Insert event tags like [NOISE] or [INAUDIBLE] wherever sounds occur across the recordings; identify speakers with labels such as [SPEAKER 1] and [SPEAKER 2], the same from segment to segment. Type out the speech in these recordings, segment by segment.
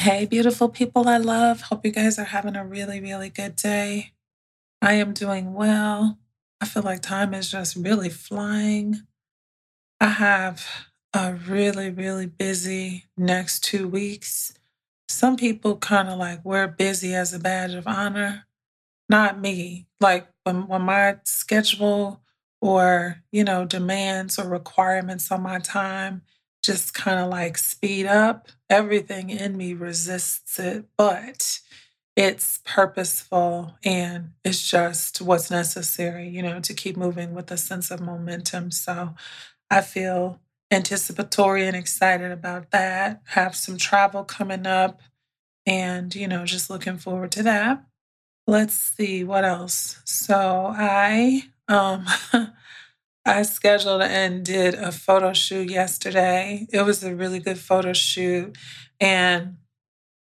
[SPEAKER 1] Hey, beautiful people I love. Hope you guys are having a really, really good day. I am doing well. I feel like time is just really flying. I have a really, really busy next two weeks. Some people kind of like wear busy as a badge of honor. Not me. Like when, when my schedule or, you know, demands or requirements on my time just kind of like speed up. Everything in me resists it, but it's purposeful and it's just what's necessary, you know, to keep moving with a sense of momentum. So I feel anticipatory and excited about that. Have some travel coming up and, you know, just looking forward to that. Let's see what else. So I um [LAUGHS] I scheduled and did a photo shoot yesterday. It was a really good photo shoot. And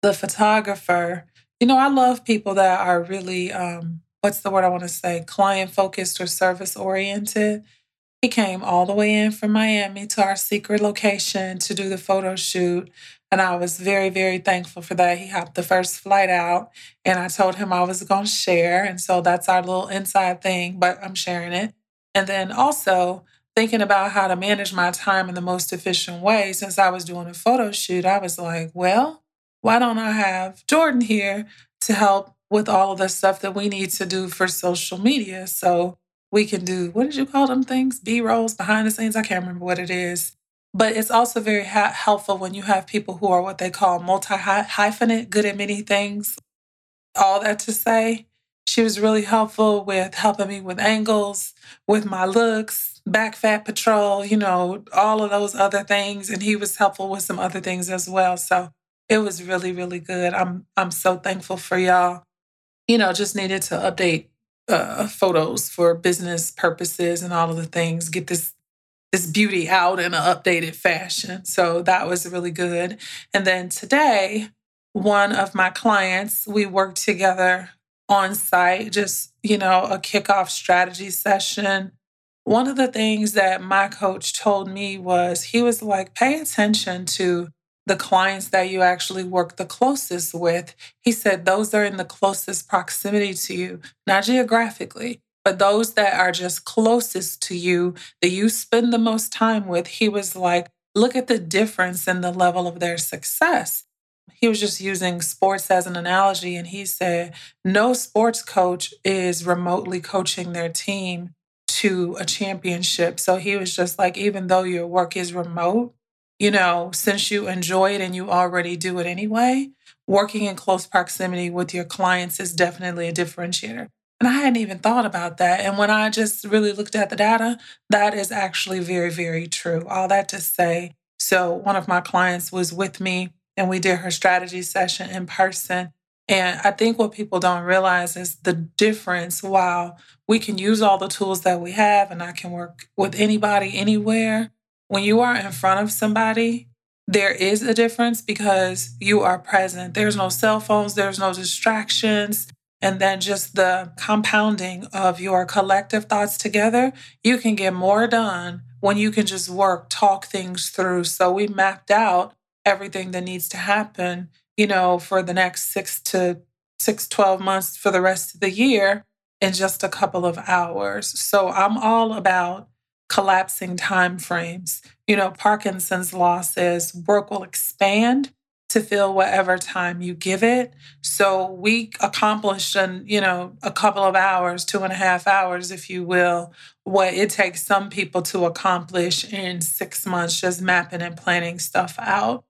[SPEAKER 1] the photographer, you know, I love people that are really, um, what's the word I want to say, client focused or service oriented. He came all the way in from Miami to our secret location to do the photo shoot. And I was very, very thankful for that. He hopped the first flight out and I told him I was going to share. And so that's our little inside thing, but I'm sharing it. And then also thinking about how to manage my time in the most efficient way. Since I was doing a photo shoot, I was like, well, why don't I have Jordan here to help with all of the stuff that we need to do for social media? So we can do, what did you call them things? B rolls, behind the scenes. I can't remember what it is. But it's also very ha- helpful when you have people who are what they call multi hyphenate, good at many things. All that to say, she was really helpful with helping me with angles, with my looks, back fat patrol, you know, all of those other things. And he was helpful with some other things as well. So it was really, really good. I'm I'm so thankful for y'all. You know, just needed to update uh, photos for business purposes and all of the things. Get this this beauty out in an updated fashion. So that was really good. And then today, one of my clients, we worked together on site, just, you know, a kickoff strategy session. One of the things that my coach told me was he was like, pay attention to the clients that you actually work the closest with. He said those are in the closest proximity to you, not geographically, but those that are just closest to you, that you spend the most time with. He was like, look at the difference in the level of their success he was just using sports as an analogy and he said no sports coach is remotely coaching their team to a championship so he was just like even though your work is remote you know since you enjoy it and you already do it anyway working in close proximity with your clients is definitely a differentiator and I hadn't even thought about that. And when I just really looked at the data, that is actually very, very true. All that to say, so one of my clients was with me and we did her strategy session in person. And I think what people don't realize is the difference. While we can use all the tools that we have and I can work with anybody anywhere, when you are in front of somebody, there is a difference because you are present. There's no cell phones, there's no distractions. And then just the compounding of your collective thoughts together, you can get more done when you can just work, talk things through. So we mapped out everything that needs to happen, you know, for the next six to six, 12 months for the rest of the year in just a couple of hours. So I'm all about collapsing time frames. You know, Parkinson's law says work will expand to fill whatever time you give it. So we accomplished in, you know, a couple of hours, two and a half hours, if you will, what it takes some people to accomplish in six months, just mapping and planning stuff out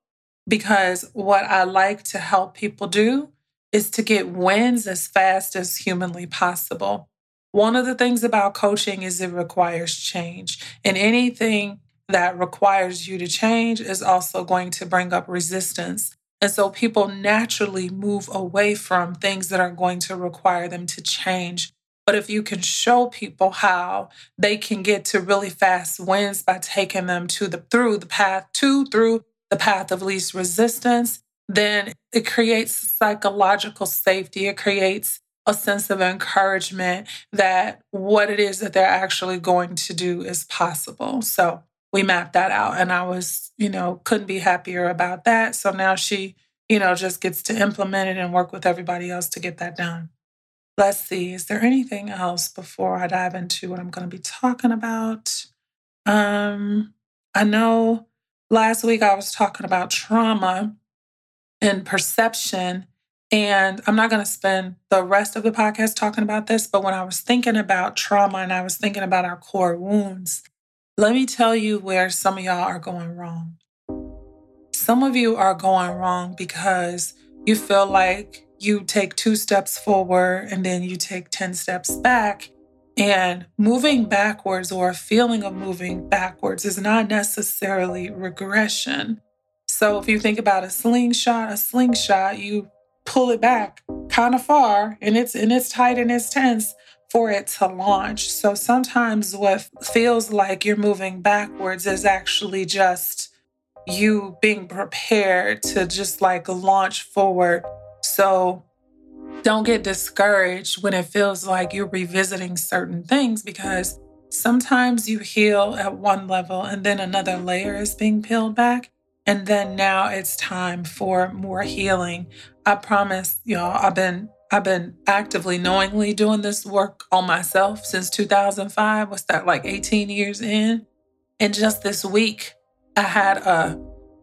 [SPEAKER 1] because what I like to help people do is to get wins as fast as humanly possible. one of the things about coaching is it requires change. And anything that requires you to change is also going to bring up resistance. And so people naturally move away from things that are going to require them to change. But if you can show people how they can get to really fast wins by taking them to the through the path to through the path of least resistance, then it creates psychological safety. It creates a sense of encouragement that what it is that they're actually going to do is possible. So we mapped that out and I was, you know, couldn't be happier about that. So now she, you know, just gets to implement it and work with everybody else to get that done. Let's see, is there anything else before I dive into what I'm going to be talking about? Um, I know last week I was talking about trauma and perception. And I'm not going to spend the rest of the podcast talking about this, but when I was thinking about trauma and I was thinking about our core wounds, let me tell you where some of y'all are going wrong. Some of you are going wrong because you feel like you take two steps forward and then you take 10 steps back. And moving backwards or a feeling of moving backwards is not necessarily regression. So if you think about a slingshot, a slingshot, you pull it back kind of far and it's and it's tight and it's tense for it to launch. So sometimes what feels like you're moving backwards is actually just you being prepared to just like launch forward. So don't get discouraged when it feels like you're revisiting certain things because sometimes you heal at one level and then another layer is being peeled back. And then now it's time for more healing. I promise y'all, I've been I've been actively, knowingly doing this work on myself since 2005. What's that, like 18 years in? And just this week, I had a,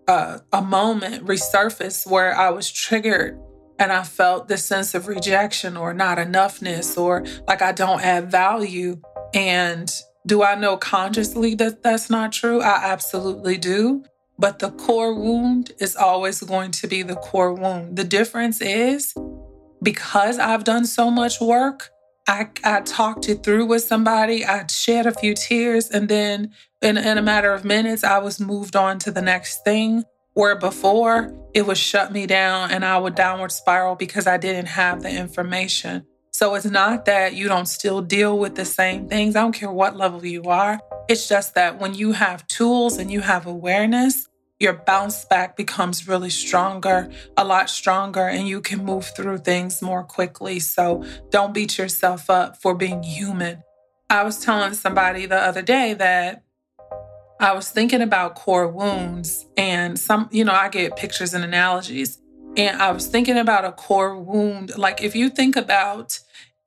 [SPEAKER 1] a, a moment resurface where I was triggered and I felt this sense of rejection or not enoughness or like I don't add value. And do I know consciously that that's not true? I absolutely do. But the core wound is always going to be the core wound. The difference is because I've done so much work, I, I talked it through with somebody, I shed a few tears, and then in, in a matter of minutes, I was moved on to the next thing. Where before it would shut me down and I would downward spiral because I didn't have the information. So it's not that you don't still deal with the same things. I don't care what level you are. It's just that when you have tools and you have awareness, your bounce back becomes really stronger, a lot stronger, and you can move through things more quickly. So don't beat yourself up for being human. I was telling somebody the other day that I was thinking about core wounds and some, you know, I get pictures and analogies. And I was thinking about a core wound. Like if you think about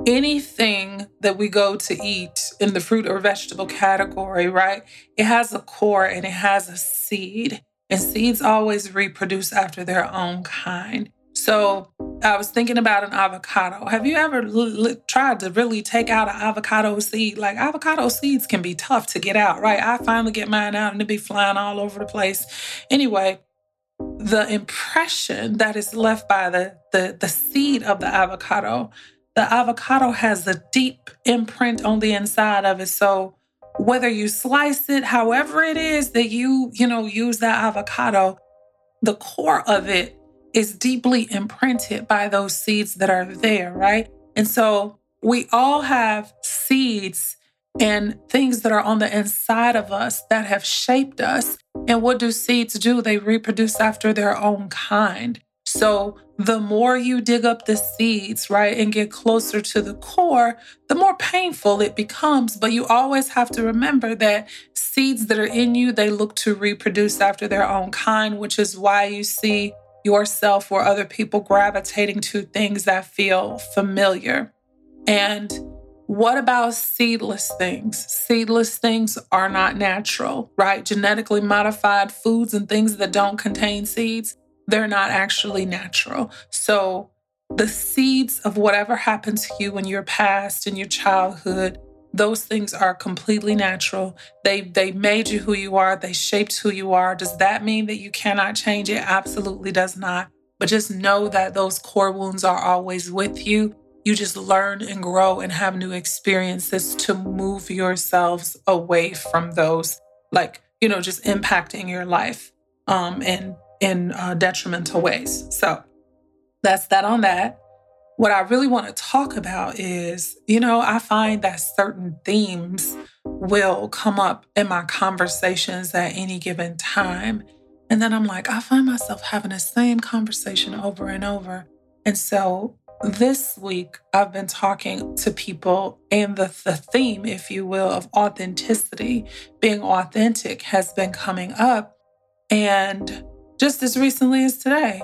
[SPEAKER 1] anything that we go to eat in the fruit or vegetable category, right? It has a core and it has a seed. And seeds always reproduce after their own kind. So I was thinking about an avocado. Have you ever l- l- tried to really take out an avocado seed? Like avocado seeds can be tough to get out, right? I finally get mine out and it be flying all over the place. Anyway, the impression that is left by the, the, the seed of the avocado, the avocado has a deep imprint on the inside of it. So whether you slice it, however it is that you, you know, use that avocado, the core of it is deeply imprinted by those seeds that are there, right? And so we all have seeds and things that are on the inside of us that have shaped us. And what do seeds do? They reproduce after their own kind. So the more you dig up the seeds, right, and get closer to the core, the more painful it becomes. But you always have to remember that seeds that are in you, they look to reproduce after their own kind, which is why you see yourself or other people gravitating to things that feel familiar. And what about seedless things? Seedless things are not natural, right? Genetically modified foods and things that don't contain seeds, they're not actually natural. So, the seeds of whatever happened to you in your past, in your childhood, those things are completely natural. They they made you who you are, they shaped who you are. Does that mean that you cannot change it? Absolutely does not. But just know that those core wounds are always with you you just learn and grow and have new experiences to move yourselves away from those, like, you know, just impacting your life um, in, in uh, detrimental ways. So that's that on that. What I really want to talk about is, you know, I find that certain themes will come up in my conversations at any given time. And then I'm like, I find myself having the same conversation over and over. And so this week, I've been talking to people, and the, the theme, if you will, of authenticity, being authentic, has been coming up. And just as recently as today,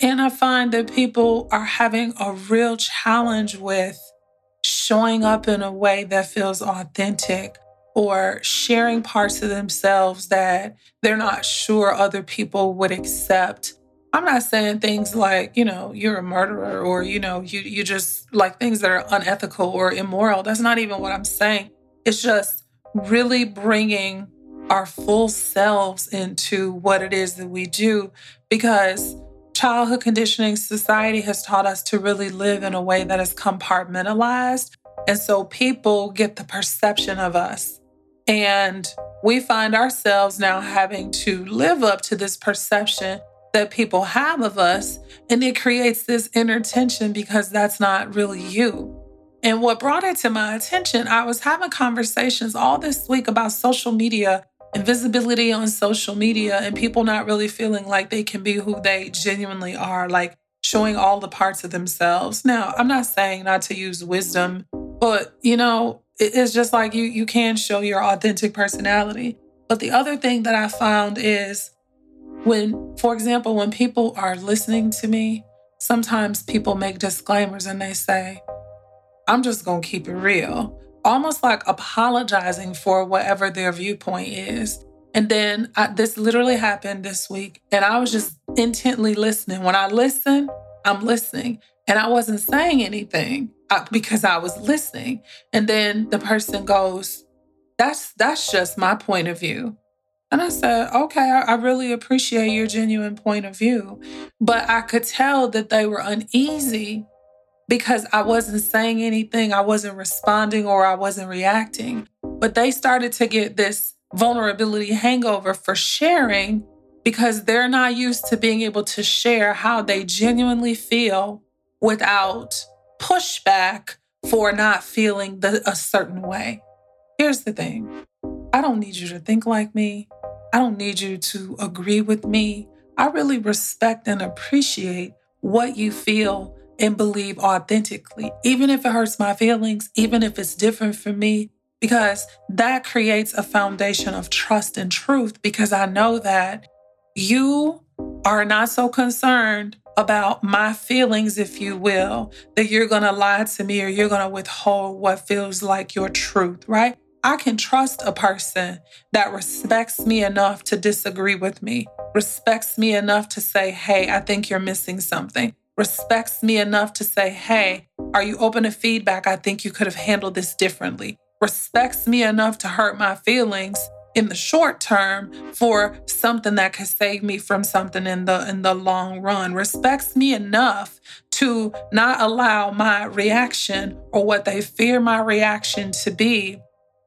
[SPEAKER 1] and I find that people are having a real challenge with showing up in a way that feels authentic or sharing parts of themselves that they're not sure other people would accept. I'm not saying things like, you know, you're a murderer or, you know, you, you just like things that are unethical or immoral. That's not even what I'm saying. It's just really bringing our full selves into what it is that we do because childhood conditioning society has taught us to really live in a way that is compartmentalized. And so people get the perception of us. And we find ourselves now having to live up to this perception that people have of us. And it creates this inner tension because that's not really you. And what brought it to my attention, I was having conversations all this week about social media Invisibility on social media and people not really feeling like they can be who they genuinely are, like showing all the parts of themselves. Now, I'm not saying not to use wisdom, but you know, it's just like you you can show your authentic personality. But the other thing that I found is when, for example, when people are listening to me, sometimes people make disclaimers and they say, I'm just to keep it real almost like apologizing for whatever their viewpoint is. And then I, this literally happened this week, and I was just intently listening. When I listen, I'm listening, and I wasn't saying anything uh, because I was listening. And then the person goes, "That's that's just my point of view." And I said, okay, I, I, really appreciate your genuine point of view. But I could tell that they were uneasy because I wasn't saying anything, I wasn't responding, or I wasn't reacting. But they started to get this vulnerability hangover for sharing because they're not used to being able to share how they genuinely feel without pushback for not feeling the, a certain way. Here's the thing I don't need you to think like me. I don't need you to agree with me. I really respect and appreciate what you feel and believe authentically, even if it hurts my feelings, even if it's different for me, because that creates a foundation of trust and truth. Because I know that you are not so concerned about my feelings, if you will, that you're going to lie to me or you're going to withhold what feels like your truth, right? I can trust a person that respects me enough to disagree with me, respects me enough to say, hey, I think you're missing something respects me enough to say, hey, are you open to feedback? I think you could have handled this differently. Respects me enough to hurt my feelings in the short term for something that could save me from something in the in the long run respects me enough to not allow my reaction or what they fear my reaction to be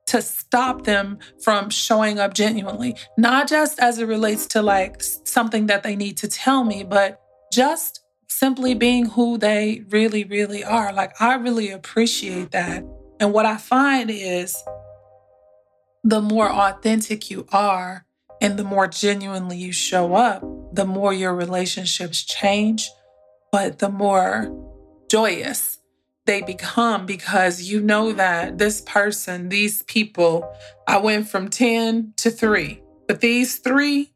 [SPEAKER 1] to stop them from showing up genuinely not just as it relates to like something that they need to tell me but just simply being who they really, really are. Like, I really appreciate that. And what I find is the more authentic you are and the more genuinely you show up, the more your relationships change, but the more joyous they become because you know that this person, these people, I went from 10 to 3, but these three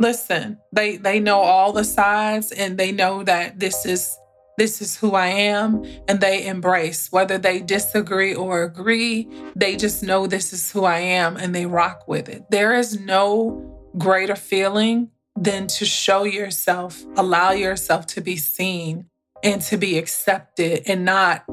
[SPEAKER 1] listen they they know all the sides and they know that this is this is who I am and they embrace. Whether they disagree or agree they just know this is who I am and they rock with it. There is no greater feeling than to show yourself allow yourself to be seen and to be accepted and not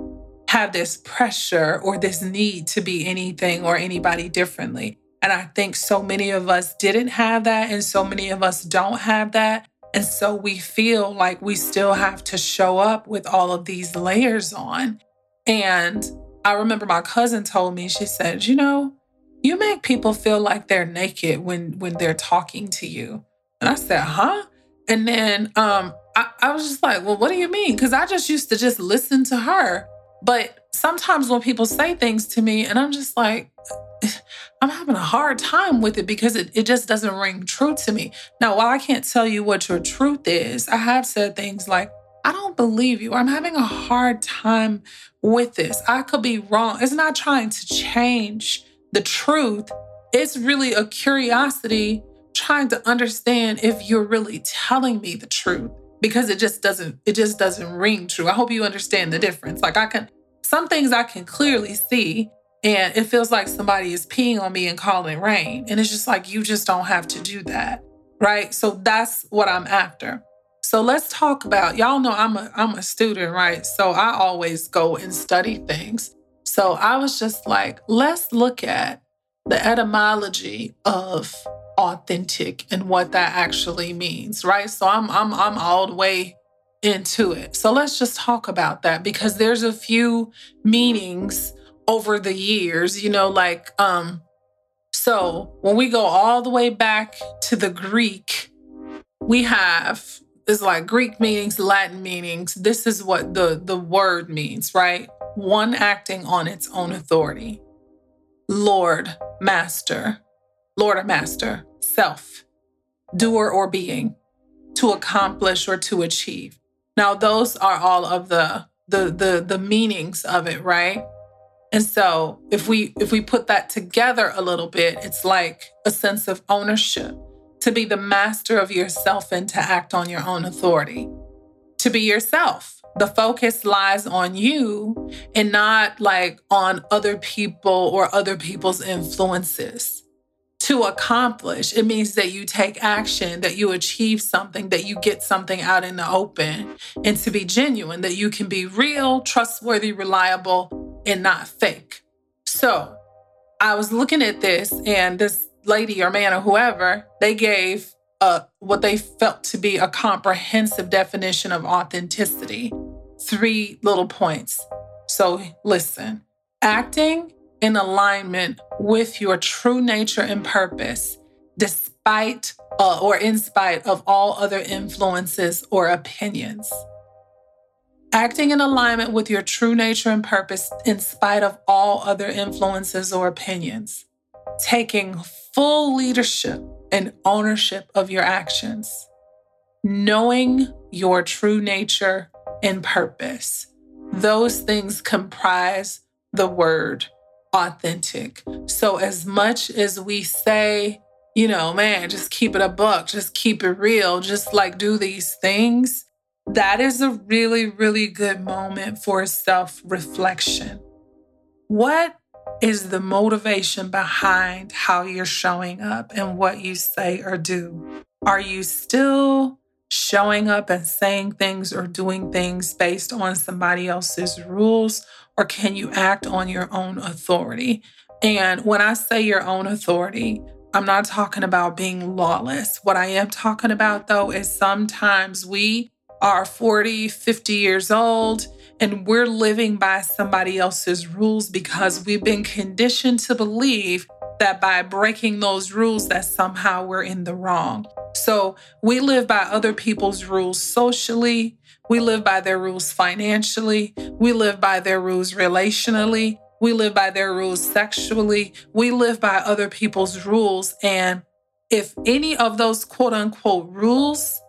[SPEAKER 1] have this pressure or this need to be anything or anybody differently and I think so many of us didn't have that, and so many of us don't have that. And so we feel like we still have to show up with all of these layers on. And I remember my cousin told me, she said, you know, you make people feel like they're naked when when they're talking to you. And I said, huh? And then um I, I was just like, well, what do you mean? Because I just used to just listen to her. But sometimes when people say things to me, and I'm just like, I'm having a hard time with it because it, it just doesn't ring true to me. Now, while I can't tell you what your truth is, I have said things like, I don't believe you. I'm having a hard time with this. I could be wrong. It's not trying to change the truth. It's really a curiosity trying to understand if you're really telling me the truth because it just doesn't it just doesn't ring true. I hope you understand the difference. Like I can some things I can clearly see and it feels like somebody is peeing on me and calling rain and it's just like you just don't have to do that. Right? So that's what I'm after. So let's talk about y'all know I'm a I'm a student, right? So I always go and study things. So I was just like, let's look at the etymology of authentic and what that actually means, right? So I'm I'm I'm all the way into it. So let's just talk about that because there's a few meanings over the years, you know, like um so when we go all the way back to the Greek, we have is like Greek meanings, Latin meanings. This is what the the word means, right? one acting on its own authority. Lord, master, Lord or master, self, doer or being, to accomplish or to achieve. Now, those are all of the the the the meanings of it, right? And so if we if we put that together a little bit, it's like a sense of ownership, to be the master of yourself and to act on your own authority, to be yourself the focus lies on you and not like on other people or other people's influences to accomplish. It means that you take action, that you achieve something, that you get something out in the open, and to be genuine, that you can be real, trustworthy, reliable, and not fake. So I was looking at this, and this lady or man or whoever, they gave a, what they felt to be a comprehensive definition of authenticity. Three little points. So listen acting in alignment with your true nature and purpose, despite uh, or in spite of all other influences or opinions. Acting in alignment with your true nature and purpose, in spite of all other influences or opinions. Taking full leadership and ownership of your actions, knowing your true nature and purpose. Those things comprise the word authentic. So, as much as we say, you know, man, just keep it a buck, just keep it real, just like do these things, that is a really, really good moment for self reflection. What is the motivation behind how you're showing up and what you say or do? Are you still showing up and saying things or doing things based on somebody else's rules? Or can you act on your own authority? And when I say your own authority, I'm not talking about being lawless. What I am talking about, though, is sometimes we are 40, 50 years old and we're living by somebody else's rules because we've been conditioned to believe that by breaking those rules that somehow we're in the wrong. So we live by other people's rules socially, we live by their rules financially, we live by their rules relationally, we live by their rules sexually, we live by other people's rules. And if any of those quote unquote rules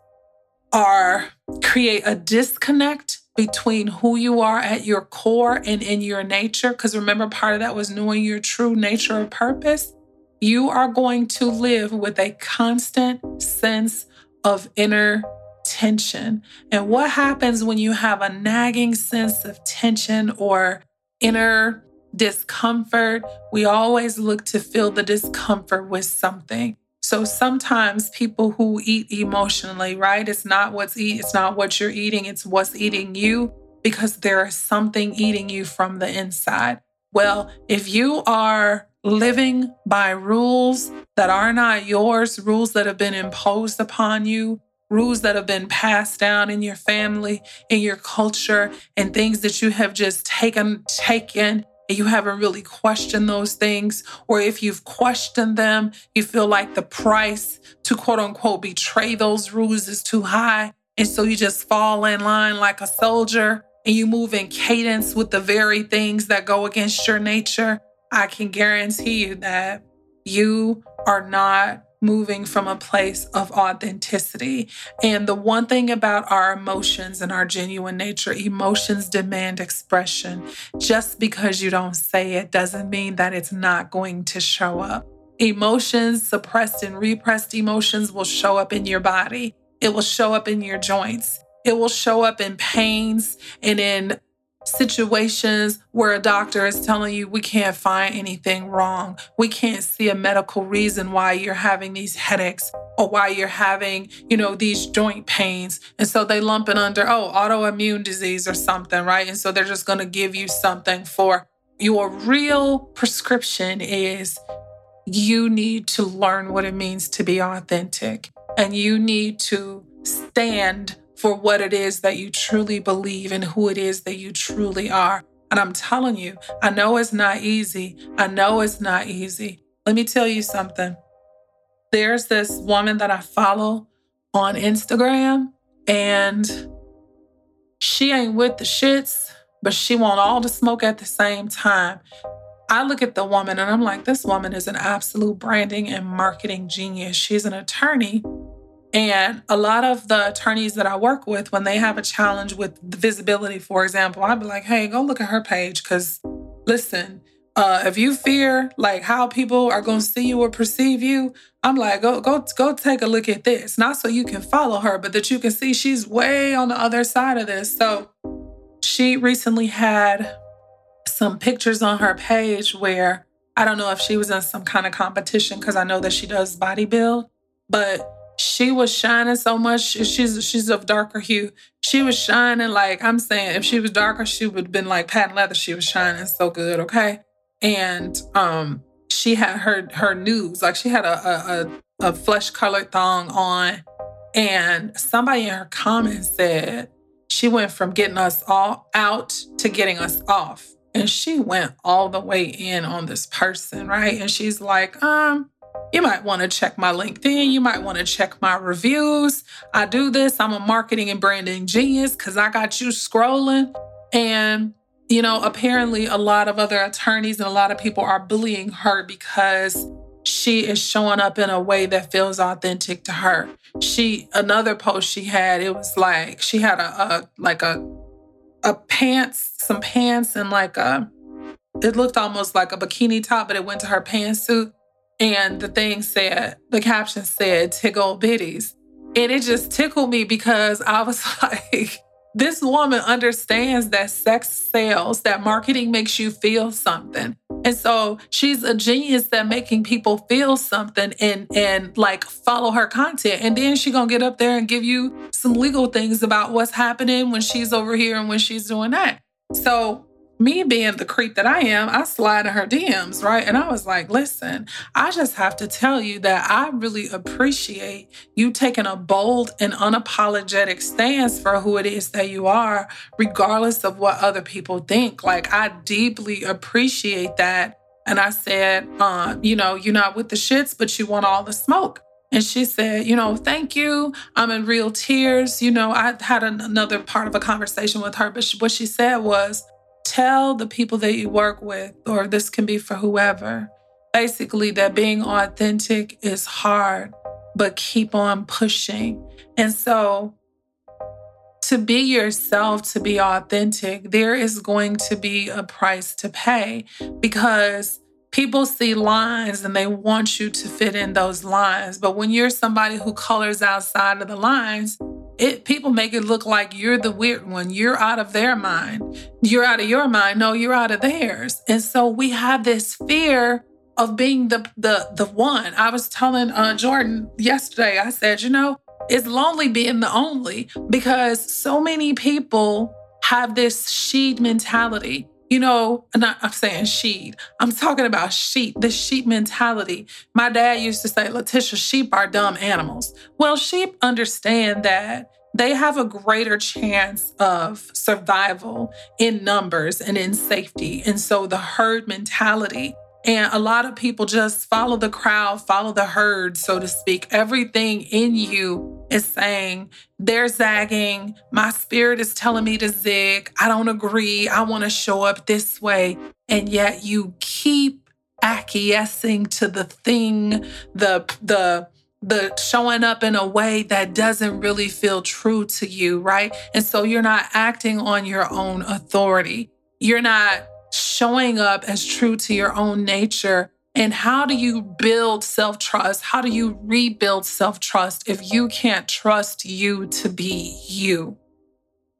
[SPEAKER 1] are create a disconnect between who you are at your core and in your nature, because remember, part of that was knowing your true nature or purpose, you are going to live with a constant sense of inner tension. And what happens when you have a nagging sense of tension or inner discomfort? We always look to fill the discomfort with something. So sometimes people who eat emotionally, right? It's not what's eat, it's not what you're eating, it's what's eating you because there is something eating you from the inside. Well, if you are living by rules that are not yours, rules that have been imposed upon you, rules that have been passed down in your family, in your culture, and things that you have just taken, taken, you haven't really questioned those things. Or if you've questioned them, you feel like the price to quote unquote betray those rules is too high. And so you just fall in line like a soldier and you move in cadence with the very things that go against your nature. I can guarantee you that you are not moving from a place of authenticity. And the one thing about our emotions and our genuine nature, emotions demand expression. Just because you don't say it doesn't mean that it's not going to show up. Emotions, suppressed and repressed emotions, will show up in your body. It will show up in your joints. It will show up in pains and in situations where a doctor is telling you we can't find anything wrong. We can't see a medical reason why you're having these headaches or why you're having, you know, these joint pains. And so they lump it under, oh, autoimmune disease or something, right? And so they're just going to give you something for your real prescription is you need to learn what it means to be authentic and you need to stand for what it is that you truly believe and who it is that you truly are. And I'm telling you, I know it's not easy. I know it's not easy. Let me tell you something. There's this woman that I follow on Instagram, and she ain't with the shits, but she want all the smoke at the same time. I look at the woman and I'm like, this woman is an absolute branding and marketing genius. She's an attorney and a lot of the attorneys that I work with, when they have a challenge with the visibility, for example, I'd be like, hey, go look at her page. Because listen, uh, if you fear like how people are going to see you or perceive you, I'm like, go, go, go take a look at this. Not so you can follow her, but that you can see she's way on the other side of this. So she recently had some pictures on her page where I don't know if she was in some kind of competition because I know that she does bodybuild, but she was shining so much. She's she's of darker hue. She was shining like I'm saying, if she was darker, she would have been like patent leather. She was shining so good, okay? And um, she had her her nudes, like she had a a, a, flesh colored thong on, and somebody in her comments said she went from getting us all out to getting us off. And she went all the way in on this person, right? And she's like, um, you might want to check my LinkedIn. You might want to check my reviews. I do this. I'm a marketing and branding genius because I got you scrolling. And, you know, apparently a lot of other attorneys and a lot of people are bullying her because she is showing up in a way that feels authentic to her. She, another post she had, it was like she had a, a like a, a pants, some pants and like a, it looked almost like a bikini top, but it went to her pantsuit and the thing said, the caption said, tickle bitties. And it just tickled me because I was [LAUGHS] like, this woman understands that sex sells, that marketing makes you feel something. And so she's a genius at making people feel something and and like follow her content. And then she gonna get up there and give you some legal things about what's happening when she's over here and when she's doing that. So me being the creep that I am, I slide in her DMs, right? And I was like, listen, I just have to tell you that I really appreciate you taking a bold and unapologetic stance for who it is that you are, regardless of what other people think. Like, I deeply appreciate that. And I said, uh, you know, you're not with the shits, but you want all the smoke. And she said, you know, thank you. I'm in real tears. You know, I had another part of a conversation with her, but she, what she said was, tell the people that you work with, or this can be for whoever, basically that being authentic is hard, but keep on pushing. And so, to be yourself, to be authentic, there is going to be a price to pay because people see lines and they want you to fit in those lines. But when you're somebody who colors outside of the lines, it people make it look like you're the weird one. You're out of their mind. You're out of your mind. No, you're out of theirs. And so we have this fear of being the the the one. I was telling uh, Jordan yesterday. I said, you know, it's lonely being the only because so many people have this sheed mentality You know, not I'm saying sheep. I'm talking about sheep, the sheep mentality. My dad used to say, Leticia, sheep are dumb animals. Well, sheep understand that they have a greater chance of survival in numbers and in safety. And so the herd mentality and a lot of people just follow the crowd, follow the herd, so to speak. Everything in you is saying, they're zagging. My spirit is telling me to zig. I don't agree. I want to show up this way. And yet you keep acquiescing to the thing, the, the, the showing up in a way that doesn't really feel true to you, right? And so you're not acting on your own authority. You're not showing up as true to your own nature. And how do you build self trust? How do you rebuild self trust if you can't trust you to be you?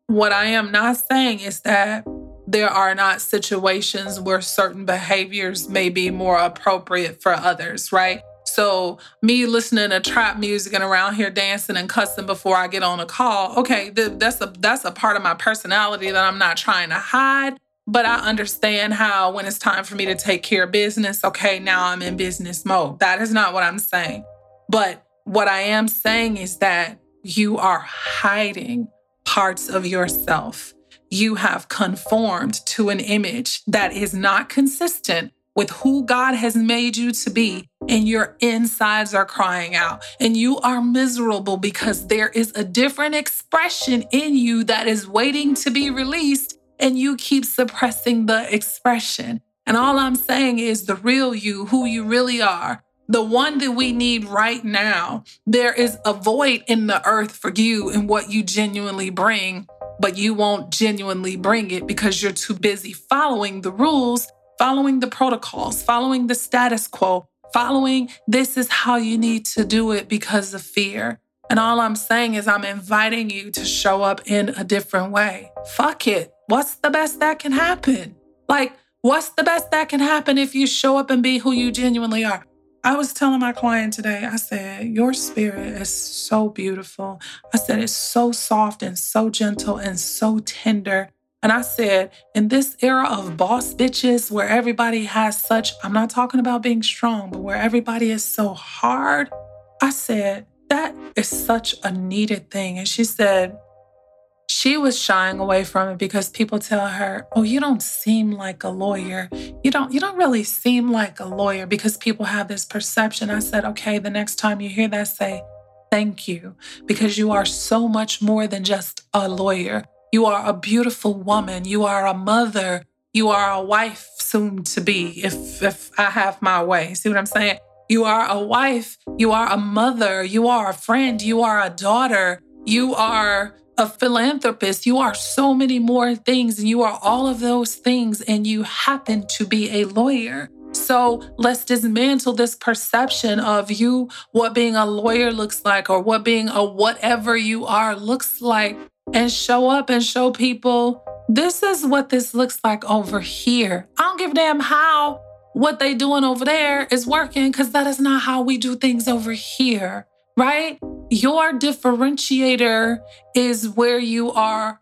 [SPEAKER 1] What I am not saying is that there are not situations where certain behaviors may be more appropriate for others, right? So, me listening to trap music and around here dancing and cussing before I get on a call, okay, that's a that's a part of my personality that I'm not trying to hide. But I understand how when it's time for me to take care of business, okay, now I'm in business mode. That is not what I'm saying. But what I am saying is that you are hiding parts of yourself. You have conformed to an image that is not consistent with who God has made you to be, and your insides are crying out, and you are miserable because there is a different expression in you that is waiting to be released and you keep suppressing the expression. And all I'm saying is the real you, who you really are, the one that we need right now. There is a void in the earth for you and what you genuinely bring, but you won't genuinely bring it because you're too busy following the rules, following the protocols, following the status quo, following this is how you need to do it because of fear. And all I'm saying is, I'm inviting you to show up in a different way. Fuck it. What's the best that can happen? Like, what's the best that can happen if you show up and be who you genuinely are? I was telling my client today, I said, Your spirit is so beautiful. I said, It's so soft and so gentle and so tender. And I said, in this era of boss bitches where everybody has such, I'm not talking about being strong, but where everybody is so hard, I said, that is such a needed thing. And she said she was shying away from it because people tell her, "Oh, you don't seem like a lawyer. You don't you don't really seem like a lawyer because people have this perception." I said, "Okay, the next time you hear that say, thank you because you are so much more than just a lawyer. You are a beautiful woman. You are a mother. You are a wife soon to be if if I have my way. See what I'm saying? You are a wife, you are a mother, you are a friend, you are a daughter, you are a philanthropist, you are so many more things, and you are all of those things, and you happen to be a lawyer. So let's dismantle this perception of you, what being a lawyer looks like, or what being a whatever you are looks like, and show up and show people this is what this looks like over here. I don't give a damn how what they doing over there is working because that is not how we do things over here, right? Your differentiator is where you are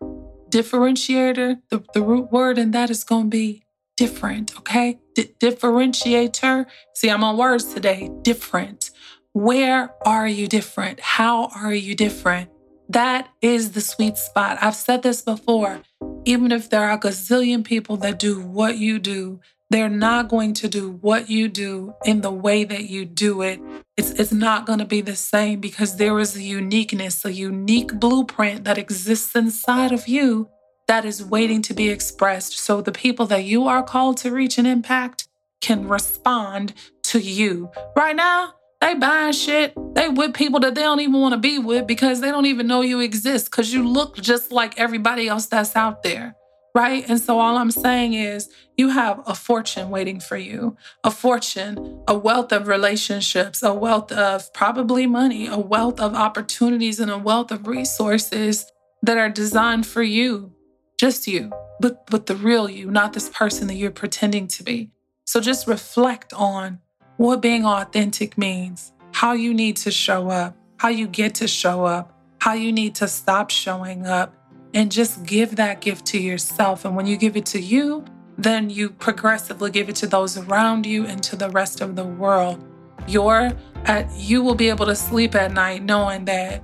[SPEAKER 1] differentiator, the, the root word, and that is going to be different, okay? D- differentiator. See, I'm on words today. Different. Where are you different? How are you different? That is the sweet spot. I've said this before. Even if there are a gazillion people that do what you do, they're not going to do what you do in the way that you do it. It's, it's not going to be the same because there is a uniqueness, a unique blueprint that exists inside of you that is waiting to be expressed. So the people that you are called to reach and impact can respond to you. Right now, they buying shit. They with people that they don't even want to be with because they don't even know you exist because you look just like everybody else that's out there right? And so all I'm saying is you have a fortune waiting for you, a fortune, a wealth of relationships, a wealth of probably money, a wealth of opportunities, and a wealth of resources that are designed for you, just you, but, but the real you, not this person that you're pretending to be. So just reflect on what being authentic means, how you need to show up, how you get to show up, how you need to stop showing up and just give that gift to yourself. And when you give it to you, then you progressively give it to those around you and to the rest of the world. Your at, you will be able to sleep at night knowing that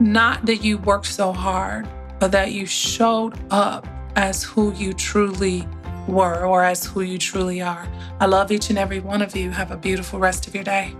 [SPEAKER 1] not that you worked so hard, but that you showed up as who you truly were or as who you truly are. I love each and every one of you. Have a beautiful rest of your day.